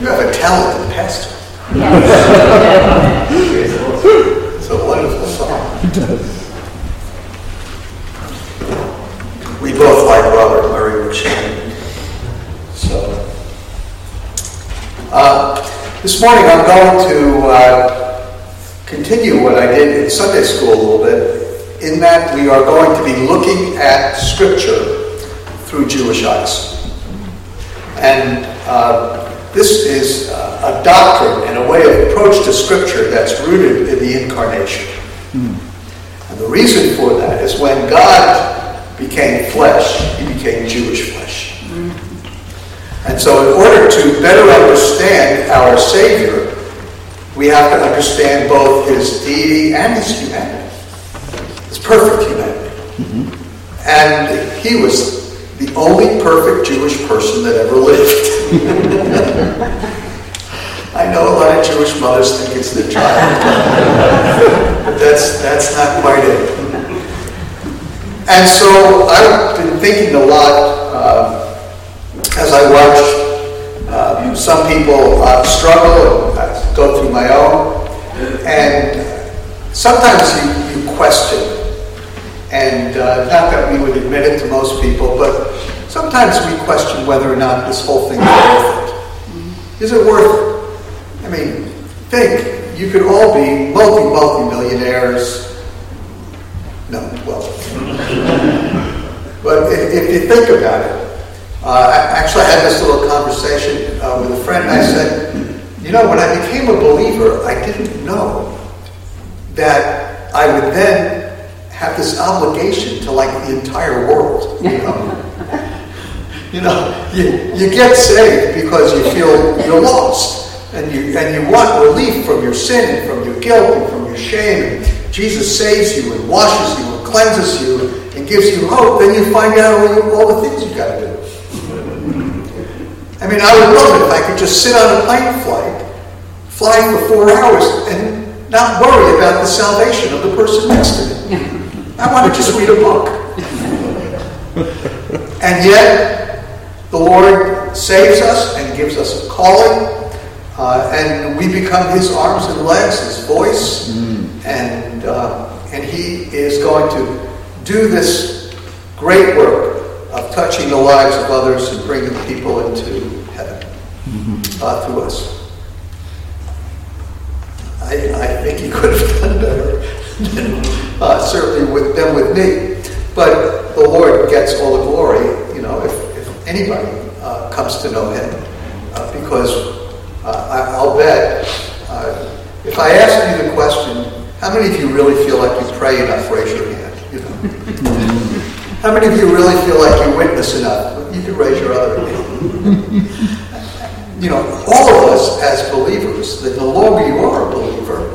You have a talented pastor. it's a wonderful song. We both like Robert Murray M'Cheyne. So, uh, this morning I'm going to uh, continue what I did in Sunday school a little bit, in that we are going to be looking at Scripture through Jewish eyes. And uh, this is uh, a doctrine and a way of approach to Scripture that's rooted in the incarnation. Hmm. And the reason for that is when God became flesh, he became Jewish flesh. Hmm. And so, in order to better understand our Savior, we have to understand both his deity and his humanity, his perfect humanity. Mm-hmm. And he was the only perfect Jewish person that ever lived. I know a lot of Jewish mothers think it's their child, but that's, that's not quite it. And so I've been thinking a lot uh, as I watch uh, some people uh, struggle and I go through my own. And sometimes you, you question and uh, not that we would admit it to most people, but sometimes we question whether or not this whole thing is worth it. Is it worth it? I mean, think, you could all be multi, multi millionaires. No, well. but if, if, you think about it, uh, I actually had this little conversation uh, with a friend. And I said, you know, when I became a believer, I didn't know that I would then have this obligation to like the entire world. You know, you, know you, you get saved because you feel you're lost and you and you want relief from your sin and from your guilt and from your shame. And Jesus saves you and washes you and cleanses you and gives you hope. Then you find out all, all the things you've got to do. I mean, I would love it if I could just sit on a plane flight, fly for four hours, and not worry about the salvation of the person next to me. I want to just read a book. and yet, the Lord saves us and gives us a calling, uh, and we become His arms and legs, His voice, mm. and uh, and He is going to do this great work of touching the lives of others and bringing people into heaven mm-hmm. uh, through us. I, I think He could have done better uh, certainly with them with me. But the Lord gets all the glory, you know, if, if anybody uh, comes to know Him, uh, because uh, I, will bet uh, if I ask you the question, how many of you really feel like you pray enough? Raise your hand. You know. how many of you really feel like you witness enough? You can raise your other hand. you know, all of us as believers, the longer you are a believer,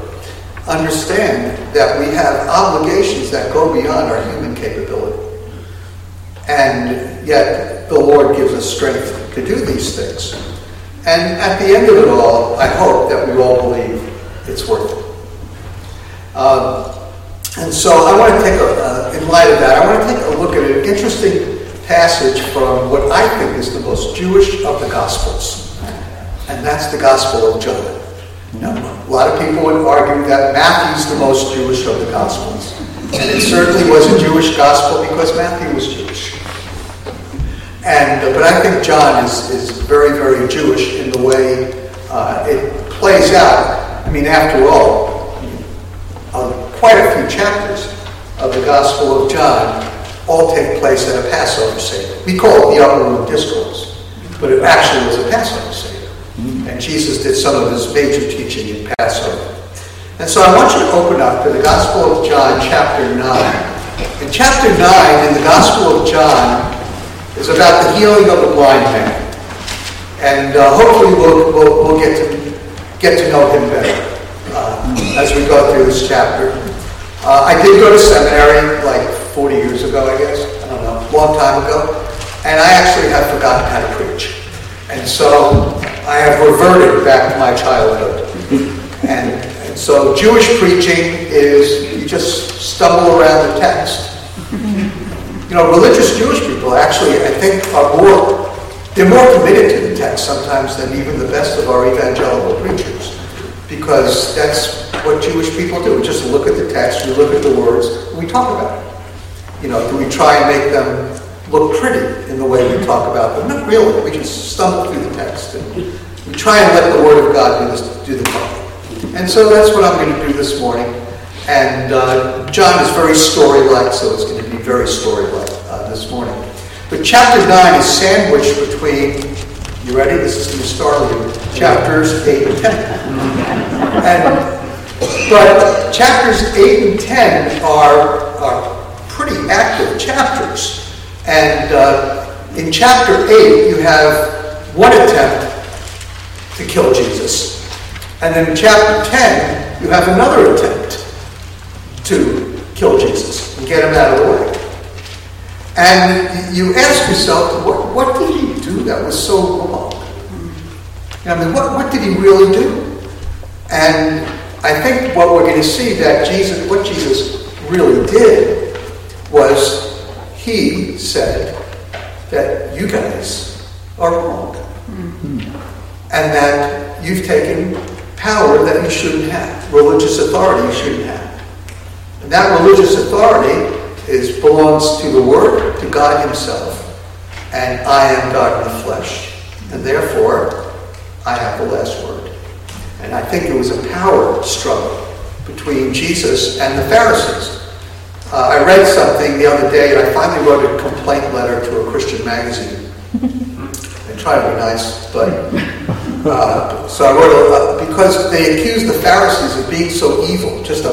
understand that we have obligations that go beyond our human capability. And yet, the Lord gives us strength to do these things. And at the end of it all, I hope that we all believe it's worth it. Um, and so I want to take a, uh, in light of that, I want to take a look at an interesting passage from what I think is the most Jewish of the Gospels. And that's the Gospel of John. Now, a lot of people would argue that Matthew's the most Jewish of the Gospels. And it certainly was a Jewish gospel because Matthew was Jewish. And, uh, but I think John is, is very, very Jewish in the way uh, it plays out. I mean, after all, uh, quite a few chapters of the Gospel of John all take place at a Passover Seder. We call it the Upper Room Discourse, but it actually was a Passover Seder. And Jesus did some of his major teaching in Passover. And so I want you to open up to the Gospel of John, chapter 9. In chapter 9, in the Gospel of John, is about the healing of the blind man. And uh, hopefully we'll, we'll, we'll, get, to, get to know him better uh, as we go through this chapter. Uh, I did go to seminary like 40 years ago, I guess. I don't know, a long time ago. And I actually have forgotten how to preach. And so I have reverted back to my childhood. And, so Jewish preaching is you just stumble around the text. You know, religious Jewish people actually, I think, are more they're more committed to the text sometimes than even the best of our evangelical preachers, because that's what Jewish people do. We just look at the text, we look at the words, we talk about it. You know, do we try and make them look pretty in the way we talk about them? Not really. We just stumble through the text and we try and let the Word of God do, this, do the talking. And so that's what I'm going to do this morning. And uh, John is very story-like, so it's going to be very story-like uh, this morning. But chapter 9 is sandwiched between, you ready? This is going to startle you, chapters 8 and 10. And, but chapters 8 and 10 are, are pretty active chapters. And uh, in chapter 8, you have one attempt to kill Jesus. And then in chapter 10, you have another attempt to kill Jesus and get him out of the way. And you ask yourself, what, what did he do that was so wrong? I mean, what, what did he really do? And I think what we're going to see that Jesus, what Jesus really did was he said that you guys are wrong. Mm-hmm. And that you've taken power that you shouldn't have, religious authority you shouldn't have. And that religious authority is belongs to the Word, to God Himself. And I am God in the flesh. And therefore, I have the last word. And I think it was a power struggle between Jesus and the Pharisees. Uh, I read something the other day, and I finally wrote a complaint letter to a Christian magazine. I try to be nice, but uh, so I wrote a, uh, because they accused the Pharisees of being so evil. Just a,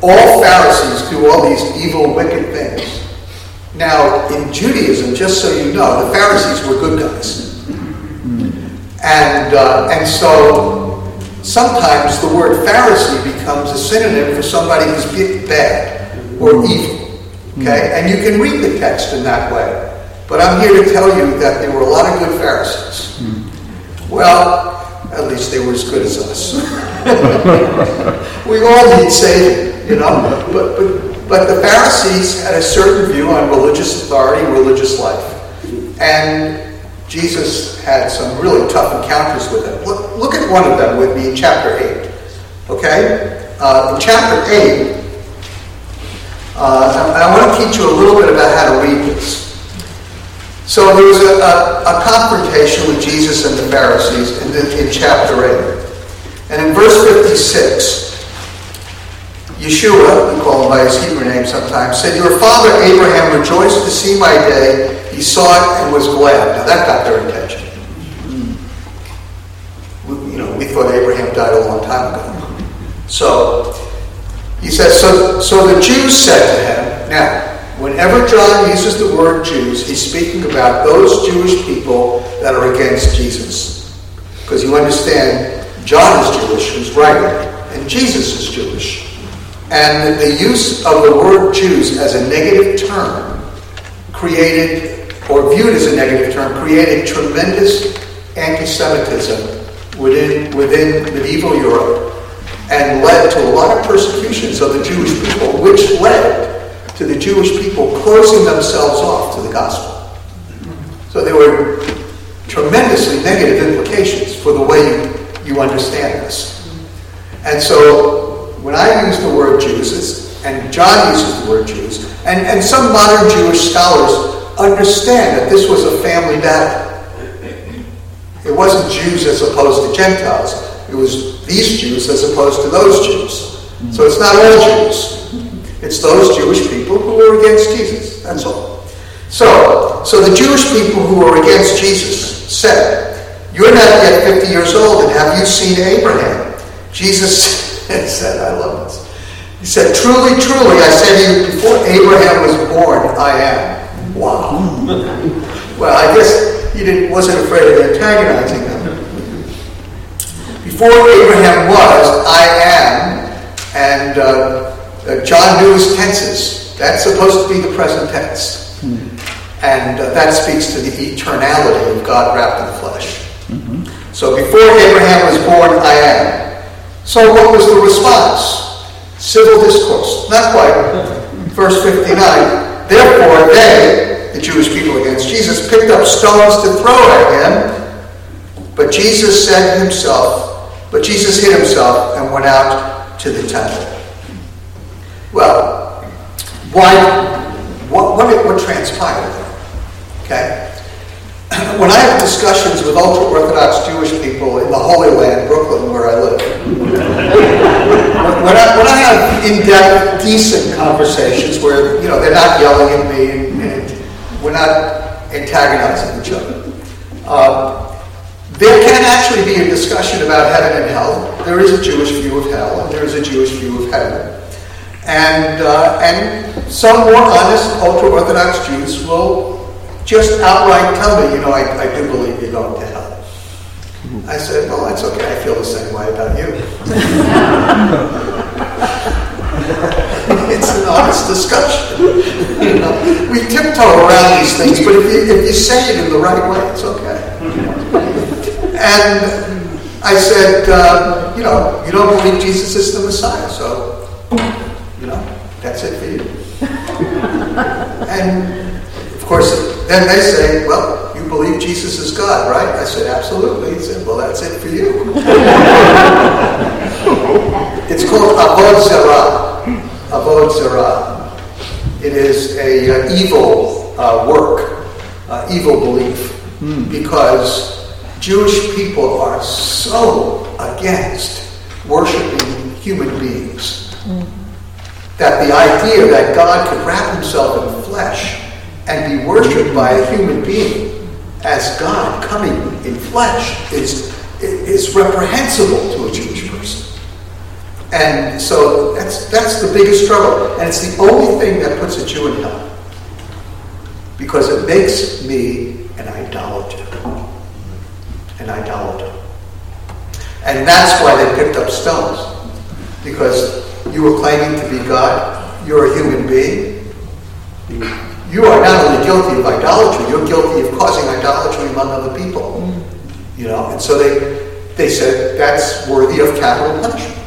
all Pharisees do all these evil, wicked things. Now, in Judaism, just so you know, the Pharisees were good guys, and uh, and so sometimes the word Pharisee becomes a synonym for somebody who's bad or evil. Okay? And you can read the text in that way. But I'm here to tell you that there were a lot of good Pharisees. Well, at least they were as good as us. we all need saving, you know. But, but, but the Pharisees had a certain view on religious authority, religious life. And Jesus had some really tough encounters with them. Look, look at one of them with me in chapter 8. Okay? Uh, in chapter 8, uh, I want to teach you a little bit about how to read this. So there was a, a, a confrontation with Jesus and the Pharisees in, the, in chapter 8. And in verse 56, Yeshua, we call him by his Hebrew name sometimes, said, Your father Abraham rejoiced to see my day. He saw it and was glad. Now that got their attention. We, you know, we thought Abraham died a long time ago. So he says, so, so the Jews said to him, now, whenever John uses the word Jews, he's speaking about those Jewish people that are against Jesus. Because you understand, John is Jewish, who's writing, and Jesus is Jewish. And the use of the word Jews as a negative term created, or viewed as a negative term, created tremendous anti Semitism within, within medieval Europe and led to a lot of persecutions of the Jewish people, which led to the Jewish people closing themselves off to the gospel. So there were tremendously negative implications for the way you, you understand this. And so when I use the word Jews, and John uses the word Jews, and, and some modern Jewish scholars understand that this was a family battle. It wasn't Jews as opposed to Gentiles. It was these Jews as opposed to those Jews. So it's not all Jews. It's those Jewish people who were against Jesus. That's all. So, so the Jewish people who were against Jesus said, You're not yet 50 years old, and have you seen Abraham? Jesus said, I love this. He said, Truly, truly, I said to you, before Abraham was born, I am. Wow. well, I guess he didn't, wasn't afraid of antagonizing. Before Abraham was, I am. And uh, uh, John knew his tenses. That's supposed to be the present tense. Mm-hmm. And uh, that speaks to the eternality of God wrapped in the flesh. Mm-hmm. So before Abraham was born, I am. So what was the response? Civil discourse. Not quite. Verse 59. Therefore, they, the Jewish people against Jesus, picked up stones to throw at him. But Jesus said himself, but Jesus hid himself and went out to the temple. Well, why, what, what, what transpired there? Okay? When I have discussions with ultra-Orthodox Jewish people in the Holy Land, Brooklyn, where I live, when, I, when I have in-depth, decent conversations where, you know, they're not yelling at me and, and we're not antagonizing each other, uh, there can actually be a discussion about heaven and hell. There is a Jewish view of hell and there is a Jewish view of heaven. And, uh, and some more honest ultra-Orthodox Jews will just outright tell me, you know, I, I do believe you're going to hell. I said, well, that's okay. I feel the same way about you. it's an honest discussion. you know, we tiptoe around these things, but if you, if you say it in the right way, it's okay. And I said, uh, you know, you don't believe Jesus is the Messiah, so, you know, that's it for you. and, of course, then they say, well, you believe Jesus is God, right? I said, absolutely. He said, well, that's it for you. it's called Avod Zarah. Avod Zarah. It is a uh, evil uh, work, uh, evil belief, mm. because Jewish people are so against worshiping human beings mm. that the idea that God could wrap himself in flesh and be worshipped by a human being as God coming in flesh is, is reprehensible to a Jewish person. And so that's, that's the biggest struggle. And it's the only thing that puts a Jew in hell. Because it makes me an idolater. An idolater. And that's why they picked up stones. Because you were claiming to be God, you're a human being, you are not only guilty of idolatry, you're guilty of causing idolatry among other people. You know, and so they they said that's worthy of capital punishment.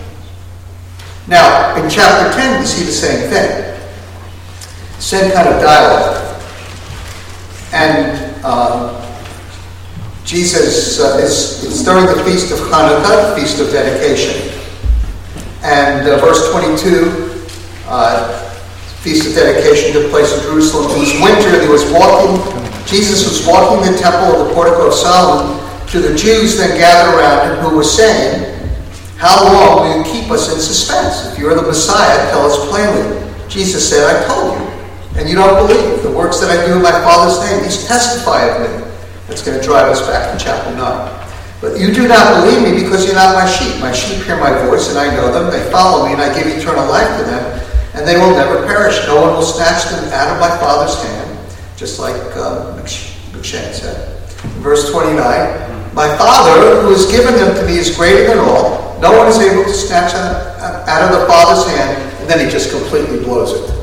Now, in chapter 10, we see the same thing. Same kind of dialogue. And um, Jesus uh, is it's during the feast of Hanukkah, feast of dedication. And uh, verse 22, uh, Feast of Dedication took place in Jerusalem. It was winter, and he was walking, Jesus was walking the temple of the portico of Solomon to the Jews then gathered around him who were saying, How long will you keep us in suspense? If you are the Messiah, tell us plainly. Jesus said, I told you, and you don't believe. The works that I do in my Father's name, these testify of me. That's going to drive us back to chapter 9. But you do not believe me because you're not my sheep. My sheep hear my voice, and I know them. They follow me, and I give eternal life to them and they will never perish. No one will snatch them out of my Father's hand, just like uh, M'Cheyne said. Verse 29 My Father, who has given them to me, is greater than all. No one is able to snatch them out of the Father's hand, and then he just completely blows it.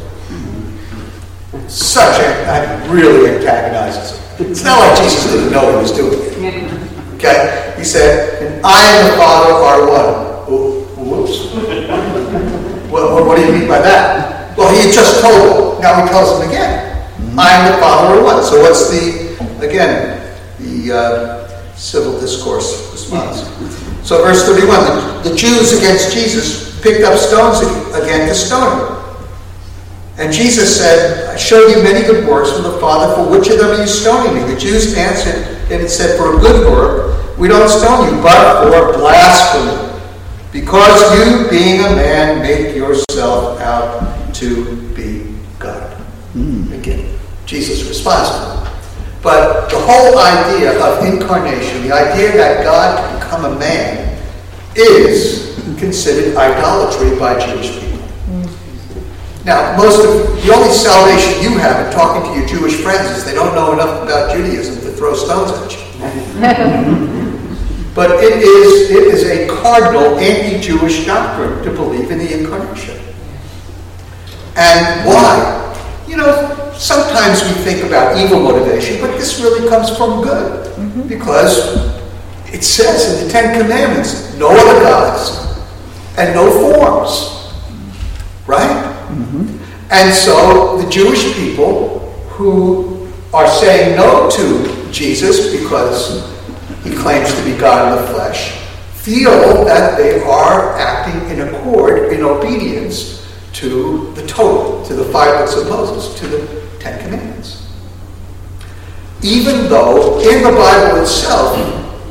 Such a, really antagonizes him. It's not like Jesus didn't know what he was doing. Okay? He said, and I and the Father are one. Whoops. What, what, what, do you mean by that? Well, he just told them. Now he tells them again. I am the Father of one. So what's the, again, the uh, civil discourse response? So verse 31, the, the Jews against Jesus picked up stones again to stone him. And Jesus said, I showed you many good works from the Father, for which of them are you stoning me? The Jews answered and said, For a good work, we don't stone you, but for blasphemy because you, being a man, make yourself out to be God. Mm. Again, Jesus responds to. But the whole idea of incarnation, the idea that God can become a man, is considered idolatry by Jewish people. Now, most of the only salvation you have in talking to your Jewish friends is they don't know enough about Judaism to throw stones at you. But it is, it is a cardinal anti-Jewish doctrine to believe in the incarnation. And why? You know, sometimes we think about evil motivation, but this really comes from good. Mm-hmm. Because it says in the Ten Commandments, no other gods and no forms. Right? And so the Jewish people who are saying no to Jesus because he claims to be God in the flesh feel that they are acting in accord, in obedience to the Torah, to the five books of Moses, to the Ten Commandments. Even though in the Bible itself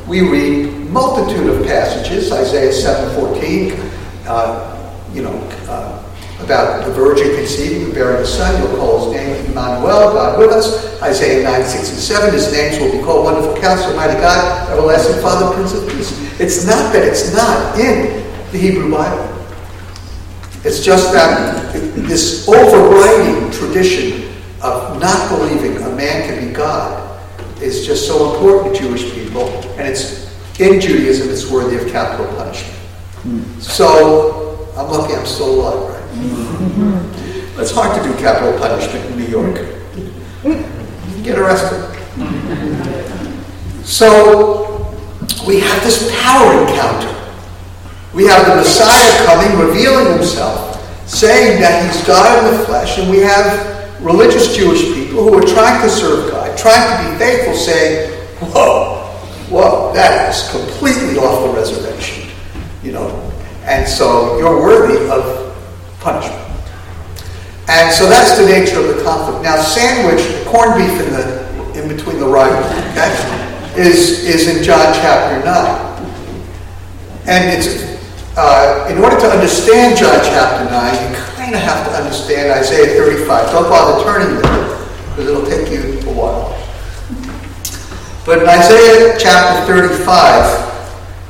we read multitude of passages, Isaiah 7:14, uh, you know, uh, about the virgin conceiving and bearing a son, you'll call his name Emmanuel, God with us. Isaiah 9, 6 and 7, his names will be called Wonderful Counselor, Mighty God, Everlasting Father, Prince of Peace. It's not that it's not in the Hebrew Bible. It's just that this overriding tradition of not believing a man can be God is just so important to Jewish people, and it's in Judaism, it's worthy of capital punishment. Hmm. So I'm lucky I'm still alive, right? Mm-hmm. It's hard to do capital punishment in New York. Get arrested. So we have this power encounter. We have the Messiah coming, revealing himself, saying that he's God in the flesh, and we have religious Jewish people who are trying to serve God, trying to be faithful, saying, Whoa, whoa, that is completely off the reservation, you know. And so you're worthy of punishment. And so that's the nature of the conflict. Now, sandwich, corned beef in the in between the rivals, okay, is is in John chapter nine, and it's uh, in order to understand John chapter nine, you kind of have to understand Isaiah thirty-five. Don't bother turning there because it'll take you a while. But in Isaiah chapter thirty-five,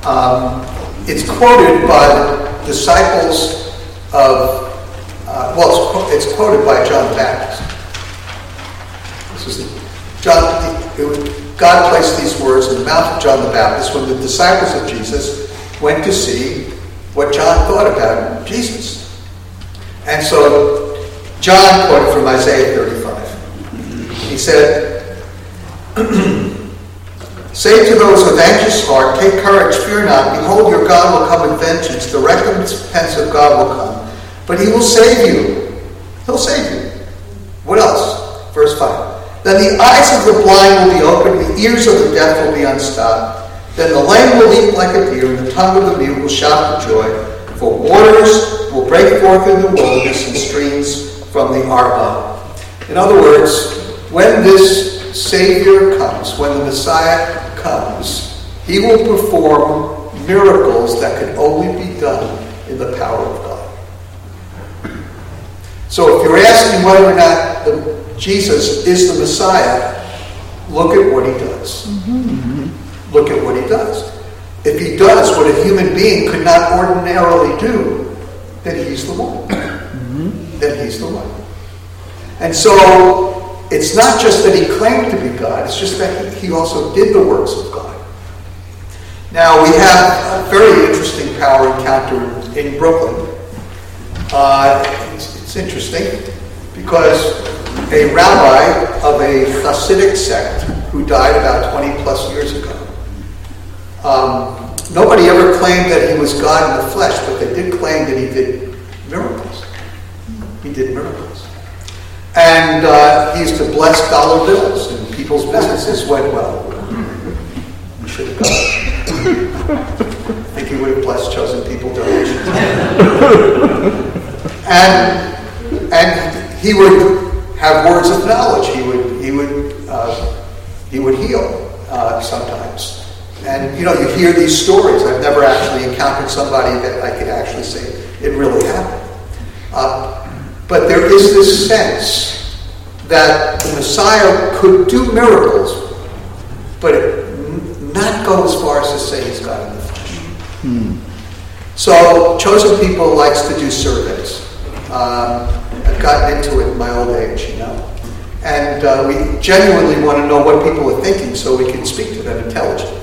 um, it's quoted by disciples of uh, well, it's, it's, quoted by John the Baptist. This is John. It, God placed these words in the mouth of John the Baptist when the disciples of Jesus went to see what John thought about Jesus. And so John quoted from Isaiah 35. He said, Say to those with anxious heart, Take courage, fear not. Behold, your God will come in vengeance. The recompense of God will come but he will save you. He'll save you. What else? Verse 5. Then the eyes of the blind will be opened, the ears of the deaf will be unstopped. Then the lame will leap like a deer, and the tongue of the mute will shout for joy. For waters will break forth in the wilderness and streams from the Arabah. In other words, when this Savior comes, when the Messiah comes, he will perform miracles that can only be done in the power of God. So if you're asking whether or not the, Jesus is the Messiah, look at what he does. Mm-hmm. Look at what he does. If he does what a human being could not ordinarily do, then he's the one. Mm-hmm. Then he's the one. And so it's not just that he claimed to be God, it's just that he also did the works of God. Now, we have a very interesting power encounter in Brooklyn. Uh, interesting because a rabbi of a Hasidic sect who died about 20 plus years ago, um, nobody ever claimed that he was God in the flesh, but they did claim that he did miracles. He did miracles. And uh, he used to bless dollar bills, and people's businesses went well. We should have gone. I think he would have blessed chosen people donations. and and he would have words of knowledge. He would he would uh, he would heal uh, sometimes. And you know, you hear these stories. I've never actually encountered somebody that I could actually say it really happened. Uh, but there is this sense that the Messiah could do miracles, but not go as far as to say he's God in the flesh. Hmm. So, chosen people likes to do surveys. Um, I've gotten into it in my old age, you know. And uh, we genuinely want to know what people are thinking so we can speak to them intelligently.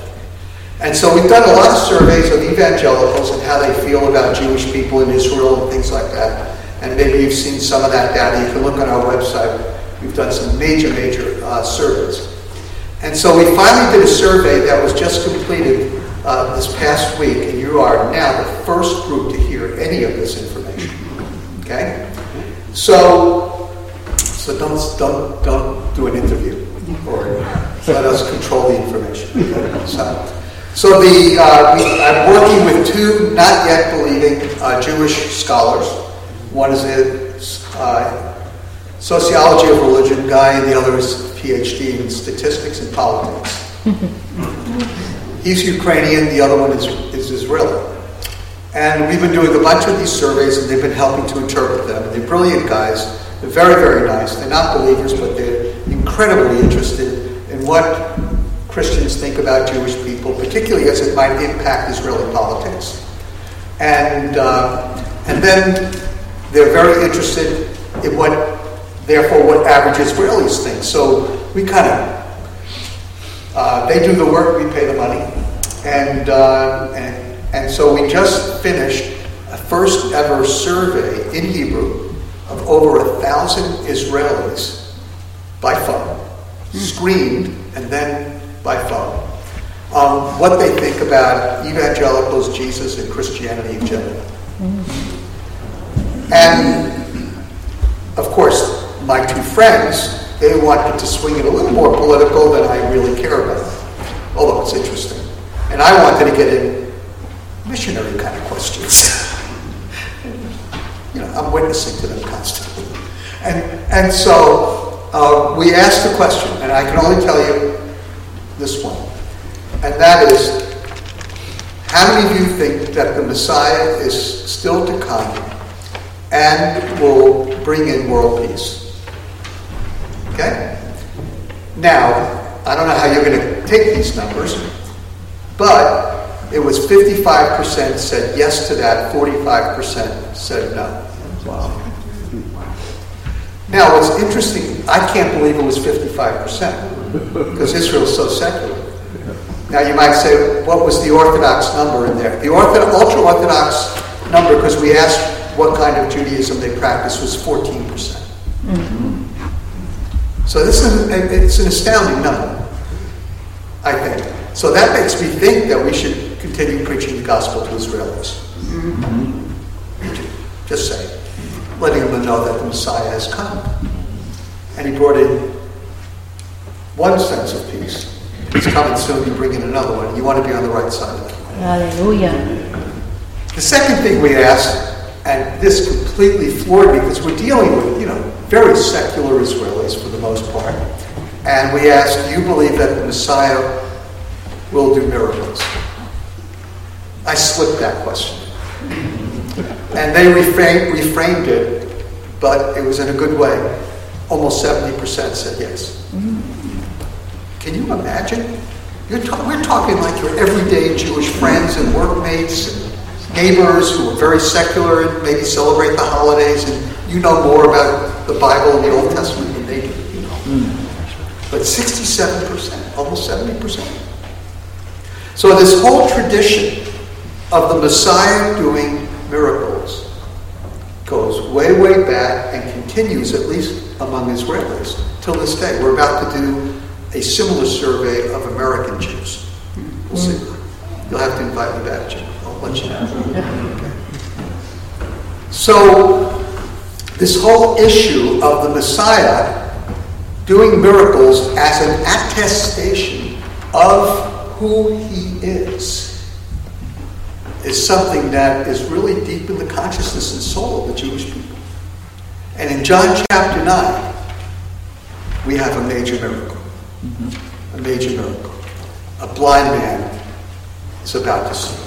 And so we've done a lot of surveys of evangelicals and how they feel about Jewish people in Israel and things like that. And maybe you've seen some of that data. You can look on our website. We've done some major, major uh, surveys. And so we finally did a survey that was just completed uh, this past week, and you are now the first group to hear any of this information. Okay? So, so don't, don't, don't do an interview. or let us control the information. So, so the, uh, we, I'm working with two not yet believing uh, Jewish scholars. One is a uh, sociology of religion guy, and the other is PhD in statistics and politics. He's Ukrainian, the other one is, is Israeli. And we've been doing a bunch of these surveys, and they've been helping to interpret them. They're brilliant guys. They're very, very nice. They're not believers, but they're incredibly interested in what Christians think about Jewish people, particularly as it might impact Israeli politics. And, uh, and then they're very interested in what, therefore, what average Israelis think. So we kind of, uh, they do the work, we pay the money. And, uh, and, and so we just finished a first ever survey in Hebrew of over a thousand Israelis by phone, screened, and then by phone. Um, what they think about evangelicals, Jesus, and Christianity in general. And of course, my two friends, they wanted to swing it a little more political than I really care about, although it's interesting. And I wanted to get in missionary kind of questions. you know, I'm witnessing to them constantly. And, and so uh, we asked the question, and I can only tell you this one, and that is how many of you think that the Messiah is still to come and will bring in world peace? Okay? Now, I don't know how you're going to take these numbers, but it was 55% said yes to that, 45% said no. Wow. Now, what's interesting, I can't believe it was 55% because Israel is so secular. Now you might say, what was the Orthodox number in there? The ultra Orthodox number, because we asked what kind of Judaism they practice, was 14%. percent mm-hmm. So this is it's an astounding number, I think. So that makes me think that we should continue preaching the gospel to Israelis. Mm-hmm. Just say, letting them know that the Messiah has come. And he brought in one sense of peace. He's coming soon, you bring in another one. You want to be on the right side of it. Hallelujah. The second thing we asked, and this completely floored me because we're dealing with, you know, very secular Israelis for the most part. And we asked, do you believe that the Messiah will do miracles? I slipped that question. And they reframed, reframed it, but it was in a good way. Almost 70% said yes. Can you imagine? We're talking like your everyday Jewish friends and workmates and neighbors who are very secular and maybe celebrate the holidays, and you know more about the Bible and the Old Testament than they do. You know. But 67%, almost 70%. So this whole tradition of the Messiah doing miracles goes way, way back and continues, at least among Israelis, till this day. We're about to do a similar survey of American Jews. We'll see. You'll have to invite me back, Jim. I'll let you know. Okay. So, this whole issue of the Messiah doing miracles as an attestation of who he is is something that is really deep in the consciousness and soul of the Jewish people. And in John chapter 9, we have a major miracle. Mm-hmm. A major miracle. A blind man is about to see.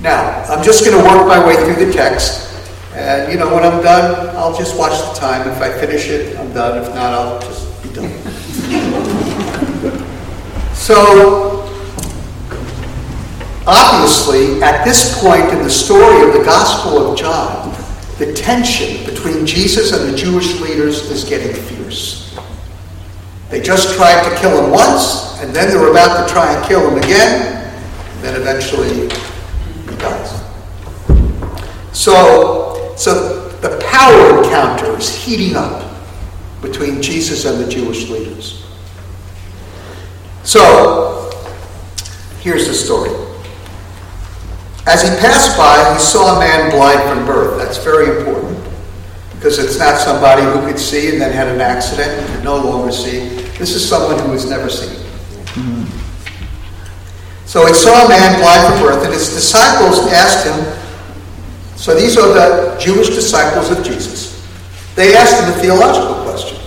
Now, I'm just going to work my way through the text. And, you know, when I'm done, I'll just watch the time. If I finish it, I'm done. If not, I'll just be done. so, obviously, at this point in the story of the Gospel of John, the tension between Jesus and the Jewish leaders is getting fierce. They just tried to kill him once, and then they were about to try and kill him again, and then eventually he dies. So, so the power encounter is heating up between Jesus and the Jewish leaders. So, here's the story. As he passed by, he saw a man blind from birth. That's very important because it's not somebody who could see and then had an accident and could no longer see. This is someone who has never seen. So he saw a man blind from birth, and his disciples asked him. So these are the Jewish disciples of Jesus. They asked him a theological question.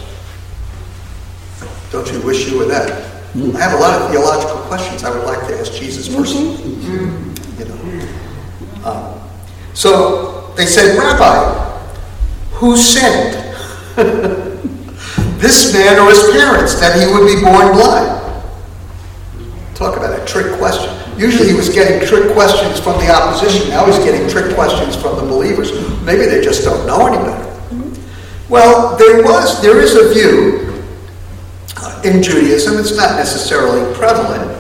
Don't you wish you were them? I have a lot of theological questions I would like to ask Jesus personally. You Um, so they said, Rabbi, who sinned? this man or his parents that he would be born blind? Talk about a trick question. Usually he was getting trick questions from the opposition. Now he's getting trick questions from the believers. Maybe they just don't know any better. Well, there was, there is a view uh, in Judaism. It's not necessarily prevalent,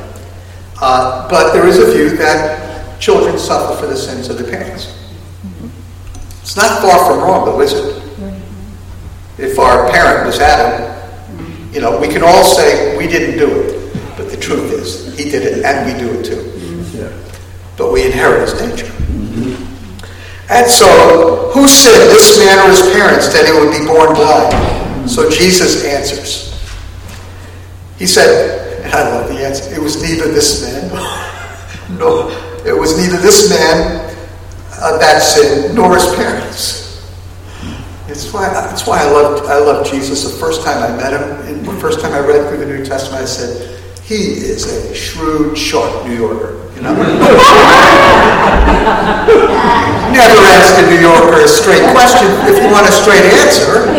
uh, but there is a view that children suffer for the sins of their parents. It's not far from wrong, though, is it? If our parent was Adam, you know, we can all say we didn't do it. But the truth is, he did it and we do it too. But we inherit his nature. And so, who sinned, this man or his parents, that he would be born blind? So Jesus answers. He said, and I love the answer, it was neither this man, no, it was neither this man uh, that sinned nor his parents. It's why, that's why I love I love Jesus. The first time I met him, and the first time I read through the New Testament, I said, he is a shrewd, sharp New Yorker. You know? Never ask a New Yorker a straight question if you want a straight answer.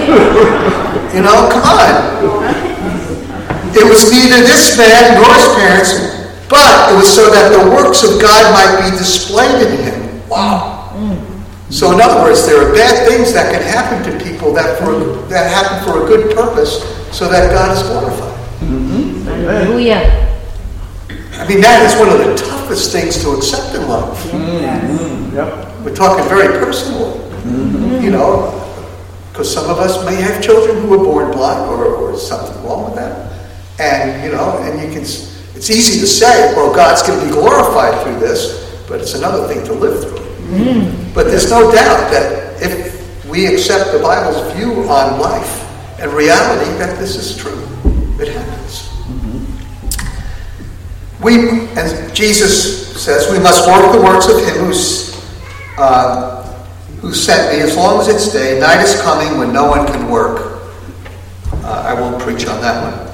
You know, come on. It was neither this man nor his parents, but it was so that the works of God might be displayed in him. Wow. So, in other words, there are bad things that can happen to people that, for, that happen for a good purpose so that God is glorified. Mm-hmm. Hallelujah. I mean, that is one of the toughest things to accept in love. Mm-hmm. Yep. We're talking very personal, mm-hmm. you know, because some of us may have children who were born blind or, or something wrong with that. And, you know, and you can, it's easy to say, well, God's going to be glorified through this, but it's another thing to live through. Mm. But there's no doubt that if we accept the Bible's view on life and reality, that this is true. It happens. We, and Jesus says, we must work the works of him who's, uh, who sent me as long as it's day. Night is coming when no one can work. Uh, I won't preach on that one.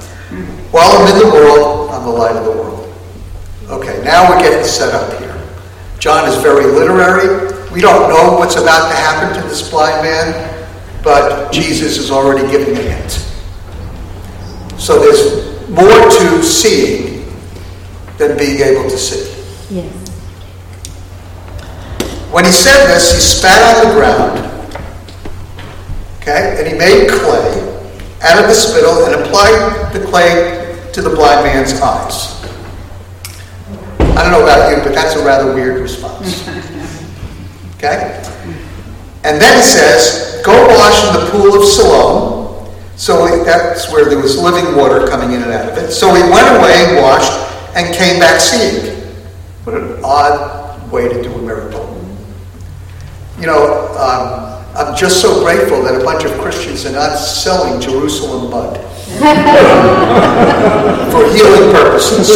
While I'm in the world, I'm the light of the world. Okay, now we're getting set up here. John is very literary. We don't know what's about to happen to this blind man, but Jesus is already giving a hint. So there's more to seeing than being able to see. Yes. When he said this, he spat on the ground, okay, and he made clay out of the spittle and applied the clay to the blind man's eyes. I don't know about you, but that's a rather weird response. Okay? And then he says, Go wash in the pool of Siloam. So that's where there was living water coming in and out of it. So he went away and washed and came back seeing. What an odd way to do a miracle. You know, um, I'm just so grateful that a bunch of Christians are not selling Jerusalem mud for healing purposes.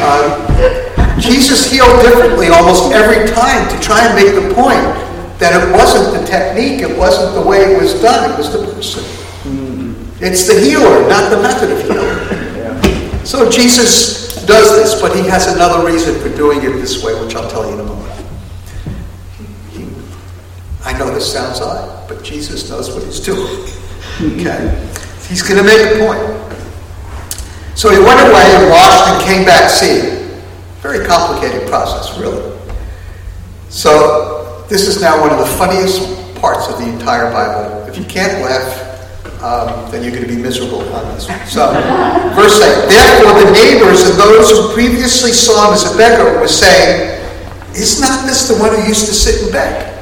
Uh, Jesus healed differently almost every time to try and make the point that it wasn't the technique, it wasn't the way it was done, it was the person. It's the healer, not the method of healing. So Jesus does this, but he has another reason for doing it this way, which I'll tell you in a moment. I know this sounds odd, but Jesus knows what he's doing. Okay? He's going to make a point. So he went away and washed and came back seeing. Very complicated process, really. So this is now one of the funniest parts of the entire Bible. If you can't laugh, um, then you're going to be miserable on this one. So, verse 8 Therefore, the neighbors and those who previously saw him as a beggar were saying, Is not this the one who used to sit and beg?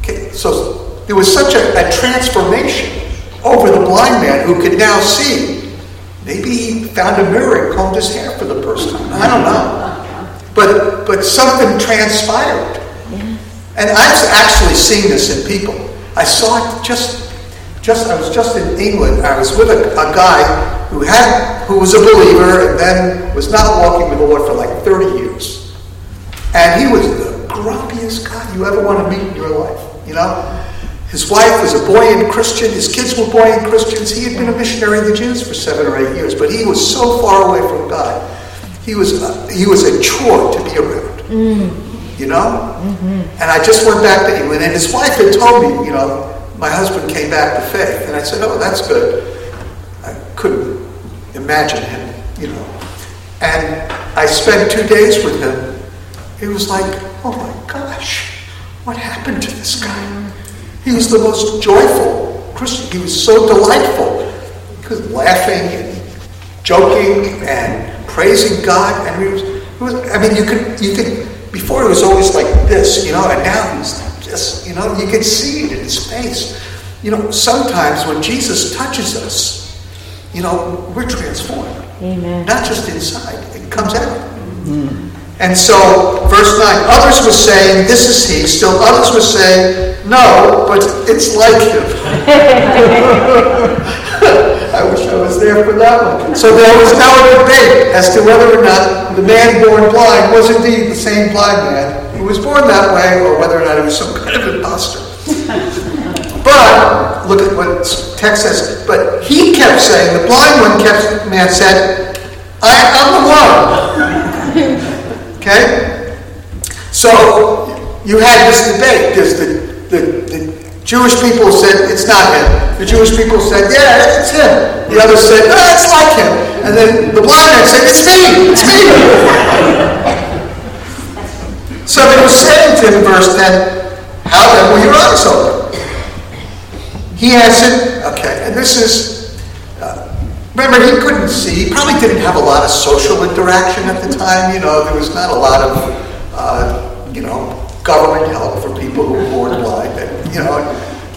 Okay, so there was such a, a transformation over the blind man who could now see. Maybe he found a mirror and combed his hair for the first time. I don't know. But, but something transpired. And I've actually seen this in people. I saw it just, just I was just in England. I was with a, a guy who had, who was a believer and then was not walking with the Lord for like 30 years. And he was the grumpiest guy you ever want to meet in your life, you know? His wife was a Berean Christian. His kids were Berean Christians. He had been a missionary to the Jews for seven or eight years, but he was so far away from God. He was a, he was a chore to be around. Mm. You know? Mm-hmm. And I just went back to England, and his wife had told me, you know, my husband came back to faith. And I said, oh, that's good. I couldn't imagine him, you know. And I spent two days with him. It was like, oh my gosh, what happened to this guy? He was the most joyful Christian. He was so delightful. He was laughing and joking and praising God. And he was, he was I mean, you could, you could, before it was always like this, you know, and now he's just, you know, you could see it in his face. You know, sometimes when Jesus touches us, you know, we're transformed. Amen. Not just inside, it comes out. Mm. And so, verse 9, others were saying, This is he. Still others were saying, No, but it's like him. I wish I was there for that one. So there was now a debate as to whether or not the man born blind was indeed the same blind man who was born that way, or whether or not he was some kind of impostor. but, look at what text says. But he kept saying, the blind one kept, man said, I, I'm the one. Okay? So you had this debate. The, the, the Jewish people said, it's not him. The Jewish people said, yeah, it's him. The others said, no, it's like him. And then the blind man said, it's me, it's me. so they were saying to him, verse 10, how then will your eyes open? He answered, okay, and this is Remember, he couldn't see. He probably didn't have a lot of social interaction at the time. You know, there was not a lot of, uh, you know, government help for people who were born blind. And, you know,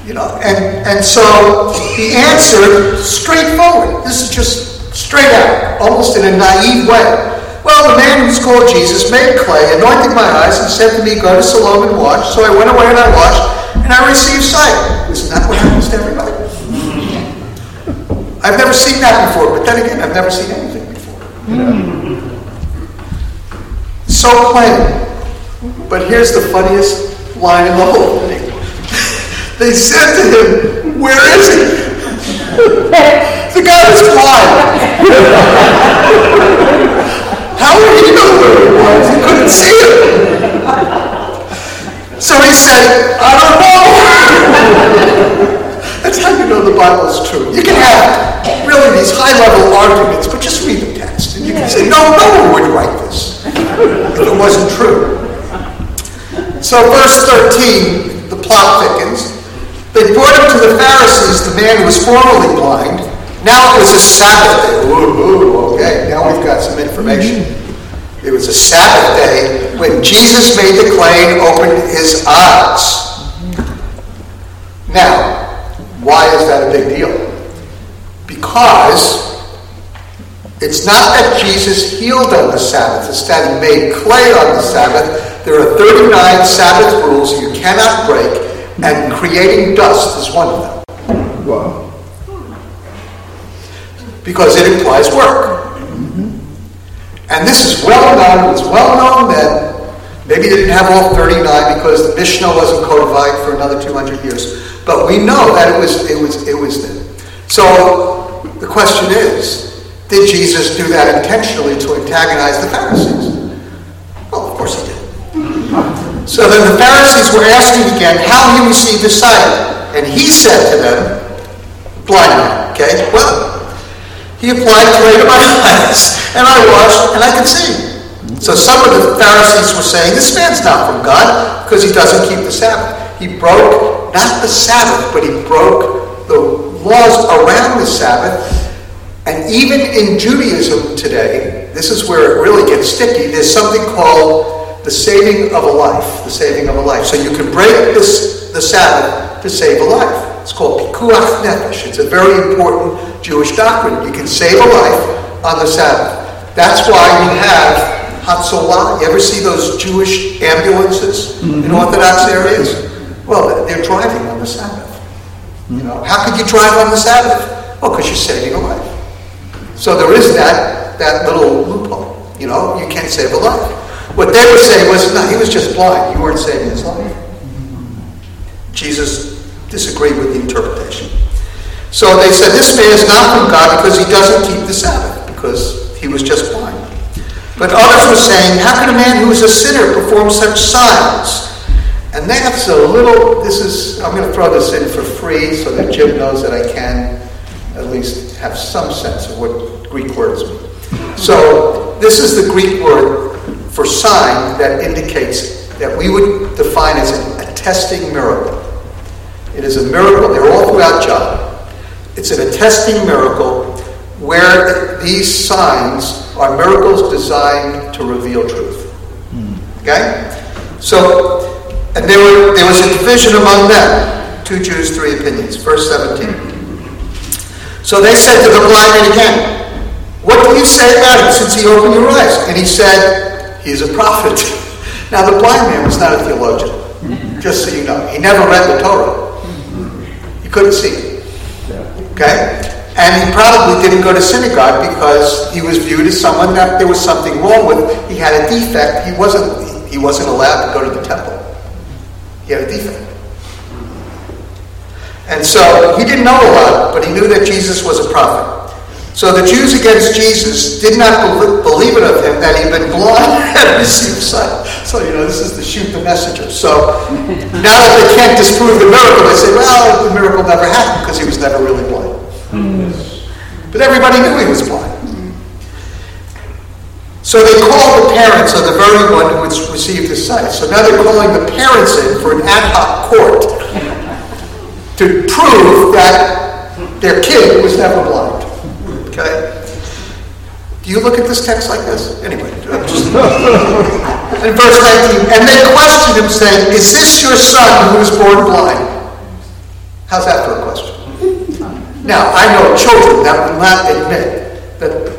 you know, and and so he answered straightforward. This is just straight out, almost in a naive way. Well, the man who's called Jesus made clay, anointed my eyes, and said to me, "Go to Siloam and wash." So I went away and I washed, and I received sight. Isn't that what happens to everybody? I've never seen that before, but then again, I've never seen anything before. Mm. So plain. But here's the funniest line in the whole thing. they said to him, Where is he? the guy was blind. How would he know where he was? He couldn't see him. So he said, I don't know. That's how you know the Bible is true. You can have really these high level arguments, but just read the text. And you can say, no, no one would write this if it wasn't true. So, verse 13, the plot thickens. They brought him to the Pharisees, the man who was formerly blind. Now it was a Sabbath day. Ooh, okay, now we've got some information. It was a Sabbath day when Jesus made the and opened his eyes. Now, why is that a big deal? Because it's not that Jesus healed on the Sabbath, it's that he made clay on the Sabbath. There are 39 Sabbath rules you cannot break, and creating dust is one of them. Wow. Because it implies work. And this is well known, it was well known then. Maybe they didn't have all 39 because the Mishnah wasn't codified for another 200 years. But we know that it was it was it was them. So the question is, did Jesus do that intentionally to antagonize the Pharisees? Well, of course he did. So then the Pharisees were asking again how he received his sight. And he said to them, blind man, okay? Well, he applied clay to my eyes, and I washed, and I could see. So some of the Pharisees were saying, this man's not from God because he doesn't keep the Sabbath. He broke not the Sabbath, but he broke the laws around the Sabbath. And even in Judaism today, this is where it really gets sticky, there's something called the saving of a life. The saving of a life. So you can break this, the Sabbath to save a life. It's called pikuach nefesh. It's a very important Jewish doctrine. You can save a life on the Sabbath. That's why you have Hatzolah. You ever see those Jewish ambulances in mm-hmm. Orthodox areas? Well, they're driving on the Sabbath. You know, how could you drive on the Sabbath? Oh, well, because you're saving a life. So there is that that little loophole. You know, you can't save a life. What they were saying was, no, he was just blind. You weren't saving his life. Mm-hmm. Jesus disagreed with the interpretation. So they said, this man is not from God because he doesn't keep the Sabbath, because he was just blind. But others were saying, how can a man who is a sinner perform such signs? And that's a little, this is, I'm going to throw this in for free so that Jim knows that I can at least have some sense of what Greek words mean. So this is the Greek word for sign that indicates that we would define as an attesting miracle. It is a miracle, they're all throughout John. It's an attesting miracle where these signs are miracles designed to reveal truth. Okay? So, and there, were, there was a division among them two Jews, three opinions. Verse 17. So they said to the blind man again, What do you say about him since he opened your eyes? And he said, He's a prophet. Now, the blind man was not a theologian, just so you know. He never read the Torah. He couldn't see it. Okay? And he probably didn't go to synagogue because he was viewed as someone that there was something wrong with. He had a defect. He wasn't, he wasn't allowed to go to the temple. He had a defect. And so he didn't know a lot, but he knew that Jesus was a prophet. So the Jews against Jesus did not believe it of him that he'd been blind and received sight. So, you know, this is the shoot the messenger. So now that they can't disprove the miracle, they say, well, the miracle never happened because he was never really. But everybody knew he was blind. So they called the parents of the very one who had received his sight. So now they're calling the parents in for an ad hoc court to prove that their kid was never blind. Okay? Do you look at this text like this? Anyway, just, in verse 19, and they questioned him, saying, Is this your son who was born blind? How's that for a question? Now, I know children that will not admit that,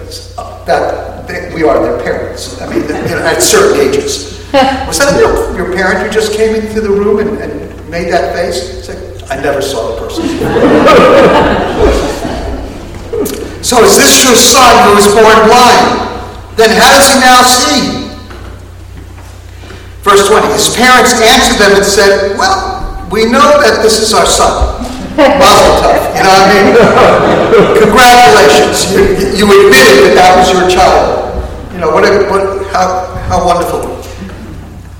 that we are their parents. I mean, at certain ages. Was that your, your parent who just came into the room and, and made that face? It's like, I never saw the person. so is this your son who was born blind? Then how does he now see? Verse 20, his parents answered them and said, Well, we know that this is our son. Tov. You know what I mean? Congratulations. You, you admitted that that was your child. You know, what, a, what how, how wonderful.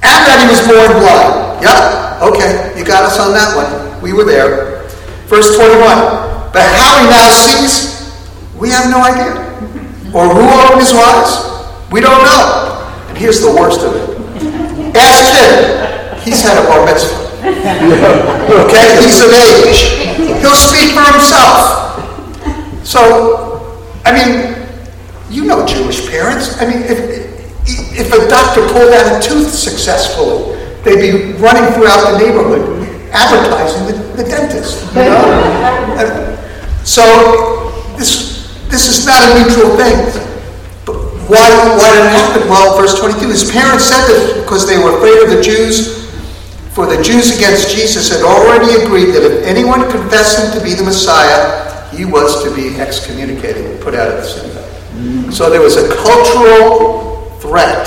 And that he was born blind. Yeah, okay. You got us on that one. We were there. Verse 21. But how he now sees, we have no idea. Or who opened his eyes? We don't know. And here's the worst of it. Ask him. He's had a bar mitzvah. Okay, he's of age. He'll speak for himself. So, I mean, you know Jewish parents. I mean, if, if a doctor pulled out a tooth successfully, they'd be running throughout the neighborhood advertising the, the dentist. You know? so this this is not a neutral thing. But why why did it happen? Well, verse 22, his parents said this because they were afraid of the Jews for the Jews against Jesus had already agreed that if anyone confessed him to be the Messiah, he was to be excommunicated, put out of the synagogue. So there was a cultural threat,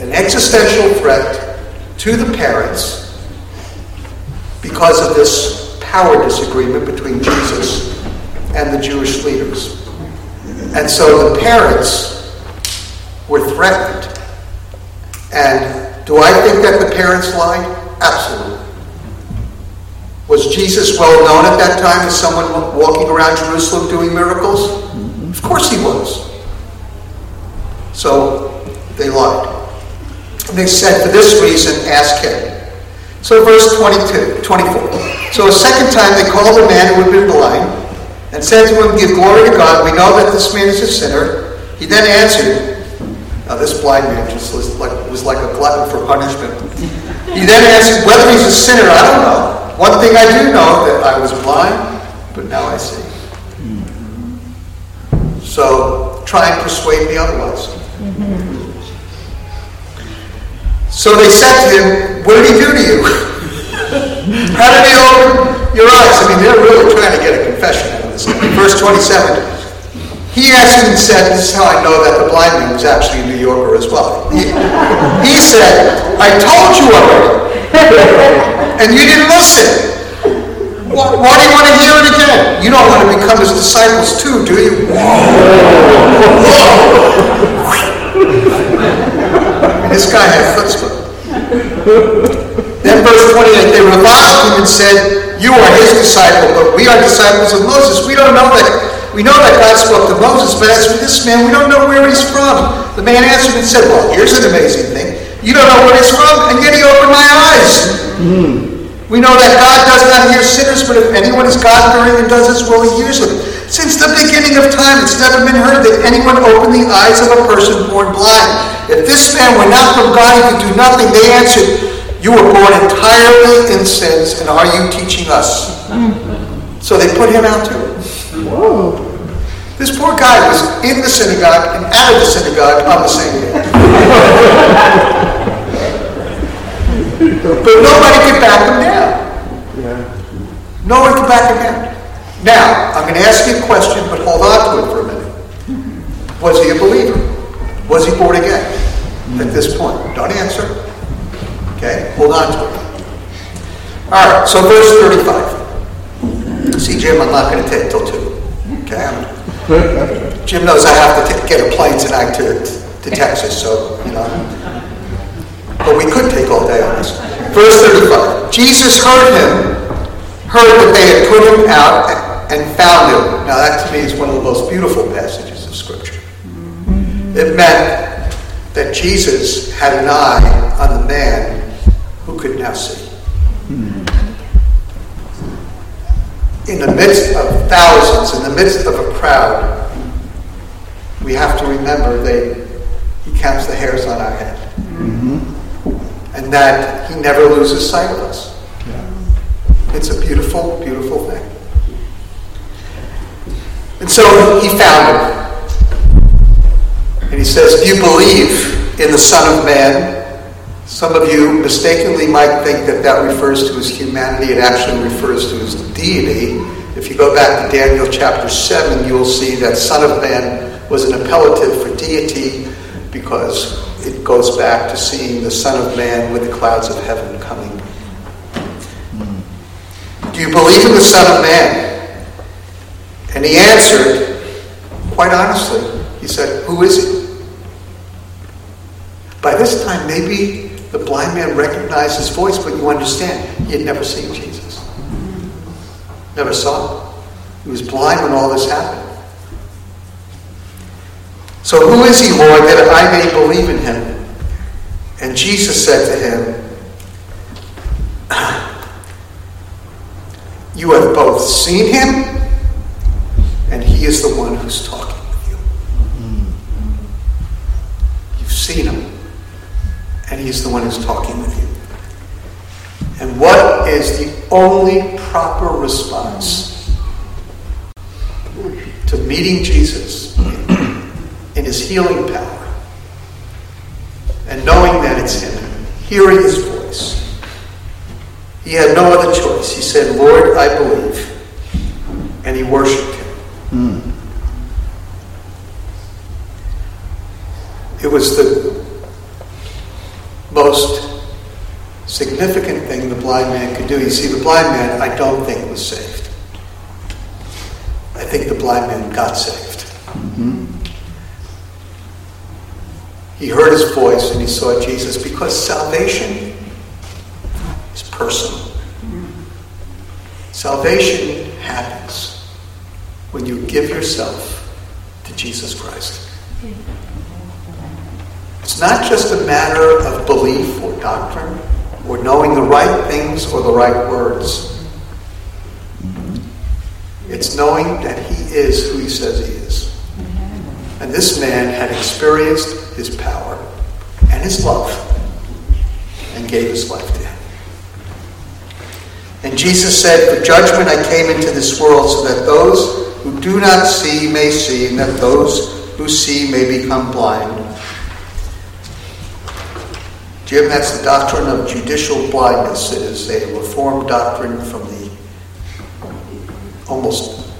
an existential threat to the parents because of this power disagreement between Jesus and the Jewish leaders. And so the parents were threatened. And do I think that the parents lied? Absolutely. Was Jesus well known at that time as someone walking around Jerusalem doing miracles? Mm-hmm. Of course he was. So they lied. And they said, for this reason, ask him. So verse 22, 24. So a second time they called the man who had been blind and said to him, Give glory to God. We know that this man is a sinner. He then answered, now, this blind man just was like, was like a glutton for punishment. He then answered, Whether he's a sinner, I don't know. One thing I do know that I was blind, but now I see. So try and persuade me otherwise. So they said to him, What did he do to you? How did he open your eyes? I mean, they're really trying to get a confession out of this. Verse 27. He and said, This is how I know that the blind man was actually a New Yorker as well. He, he said, I told you already, and you didn't listen. Why, why, do you want to hear it again? You don't want to become his disciples too, do you? this guy had chutzpah. then verse 28, they reviled him and said, You are his disciple, but we are disciples of Moses. We don't know that we know that God spoke to Moses, but as for this man, we don't know where he's from. The man answered and said, Well, here's an amazing thing. You don't know where he's from, and yet he opened my eyes. Mm. We know that God does not hear sinners, but if anyone is God fearing and does his will, he hears them. Since the beginning of time, it's never been heard that anyone opened the eyes of a person born blind. If this man were not from God, he could do nothing. They answered, You were born entirely in sins, and are you teaching us? Mm. So they put him out too. Whoa. This poor guy was in the synagogue and out of the synagogue on the same day. but nobody could back him down. Yeah. No one could back him down. Now, I'm going to ask you a question, but hold on to it for a minute. Was he a believer? Was he born again at this point? Don't answer. Okay, hold on to it. All right, so verse 35. See, Jim, I'm not going to take till 2. Okay? Jim knows I have to t- get a plane tonight to, to Texas, so, you know. But we could take all day on this. Verse 35. Jesus heard him, heard that they had put him out and found him. Now, that to me is one of the most beautiful passages of Scripture. It meant that Jesus had an eye on the man who could now see. Hmm. In the midst of thousands, in the midst of a crowd, we have to remember that He counts the hairs on our head. Mm-hmm. And that He never loses sight of us. Yeah. It's a beautiful, beautiful thing. And so He found him. And He says, Do you believe in the Son of Man? Some of you mistakenly might think that that refers to his humanity. It actually refers to his deity. If you go back to Daniel chapter 7, you will see that Son of Man was an appellative for deity because it goes back to seeing the Son of Man with the clouds of heaven coming. Do you believe in the Son of Man? And he answered, quite honestly, he said, Who is he? By this time, maybe the blind man recognized his voice, but you understand, he had never seen Jesus. Never saw him. He was blind when all this happened. So who is he, Lord, that I may believe in him? And Jesus said to him, You have both seen him, and he is the one who's talking with you. You've seen him and He's the one who's talking with you. And what is the only proper response to meeting Jesus in His healing power and knowing that it's Him, hearing His voice? He had no other choice. He said, Lord, I believe. And he worshiped Him. Mm. It was the most significant thing the blind man could do. You see, the blind man, I don't think was saved. I think the blind man got saved. Mm-hmm. He heard his voice and he saw Jesus because salvation is personal. Salvation happens when you give yourself to Jesus Christ. It's not just a matter of belief or doctrine or knowing the right things or the right words. It's knowing that he is who he says he is. And this man had experienced his power and his love and gave his life to him. And Jesus said, For judgment I came into this world so that those who do not see may see, and that those who see may become blind. Jim, that's the doctrine of judicial blindness. It is a reformed doctrine from the almost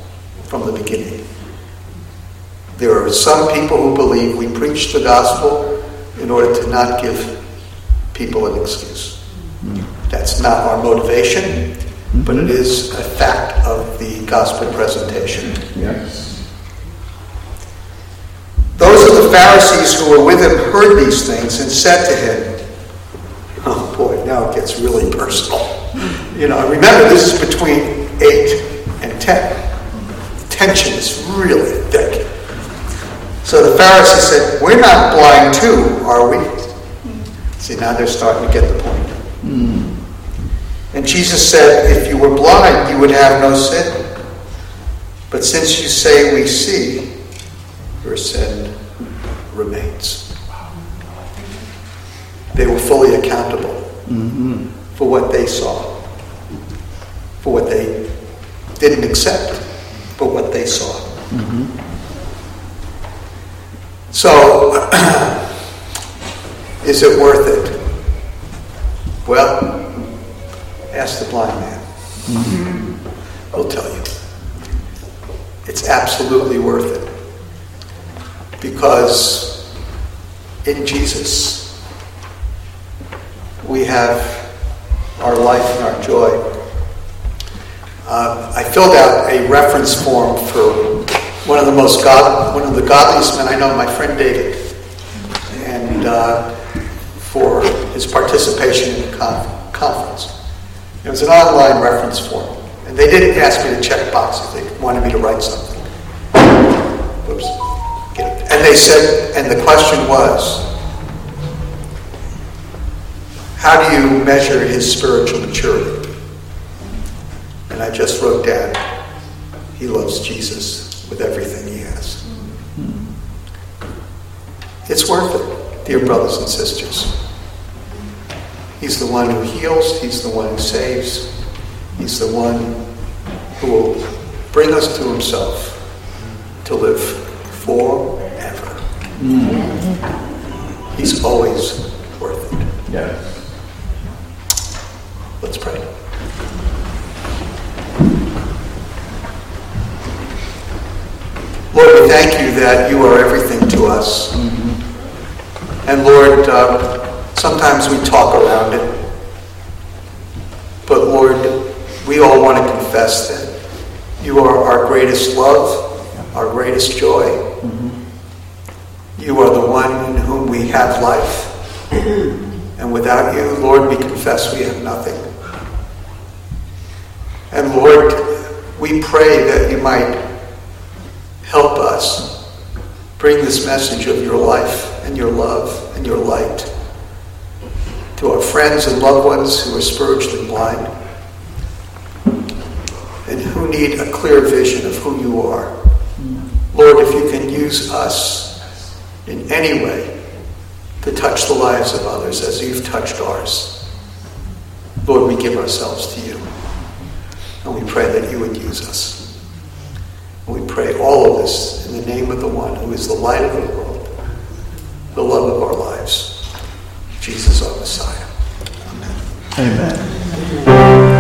from the beginning. There are some people who believe we preach the gospel in order to not give people an excuse. That's not our motivation, but it is a fact of the gospel presentation. Yes. Those of the Pharisees who were with him heard these things and said to him, Oh boy, now it gets really personal. You know, remember this is between 8 and 10. Tension is really thick. So the Pharisees said, We're not blind too, are we? See, now they're starting to get the point. And Jesus said, If you were blind, you would have no sin. But since you say we see, your sin remains. They were fully accountable mm-hmm. for what they saw, for what they didn't accept, but what they saw. Mm-hmm. So, is it worth it? Well, ask the blind man. Mm-hmm. He'll tell you. It's absolutely worth it. Because in Jesus, we have our life and our joy. Uh, I filled out a reference form for one of the most god, one of the godliest men I know, my friend David, and uh, for his participation in the con- conference. It was an online reference form, and they didn't ask me to check boxes. They wanted me to write something. Oops. And they said, and the question was, how do you measure his spiritual maturity? And I just wrote down, he loves Jesus with everything he has. It's worth it, dear brothers and sisters. He's the one who heals, he's the one who saves, he's the one who will bring us to himself to live forever. Mm. He's always worth it. Yes. Let's pray. Lord, we thank you that you are everything to us. And Lord, uh, sometimes we talk around it. But Lord, we all want to confess that you are our greatest love, our greatest joy. You are the one in whom we have life. And without you, Lord, we confess we have nothing. And Lord, we pray that you might help us bring this message of your life and your love and your light to our friends and loved ones who are spiritually blind and who need a clear vision of who you are. Lord, if you can use us in any way to touch the lives of others as you've touched ours, Lord, we give ourselves to you. And we pray that you would use us. And we pray all of this in the name of the one who is the light of the world, the love of our lives, Jesus our Messiah. Amen. Amen.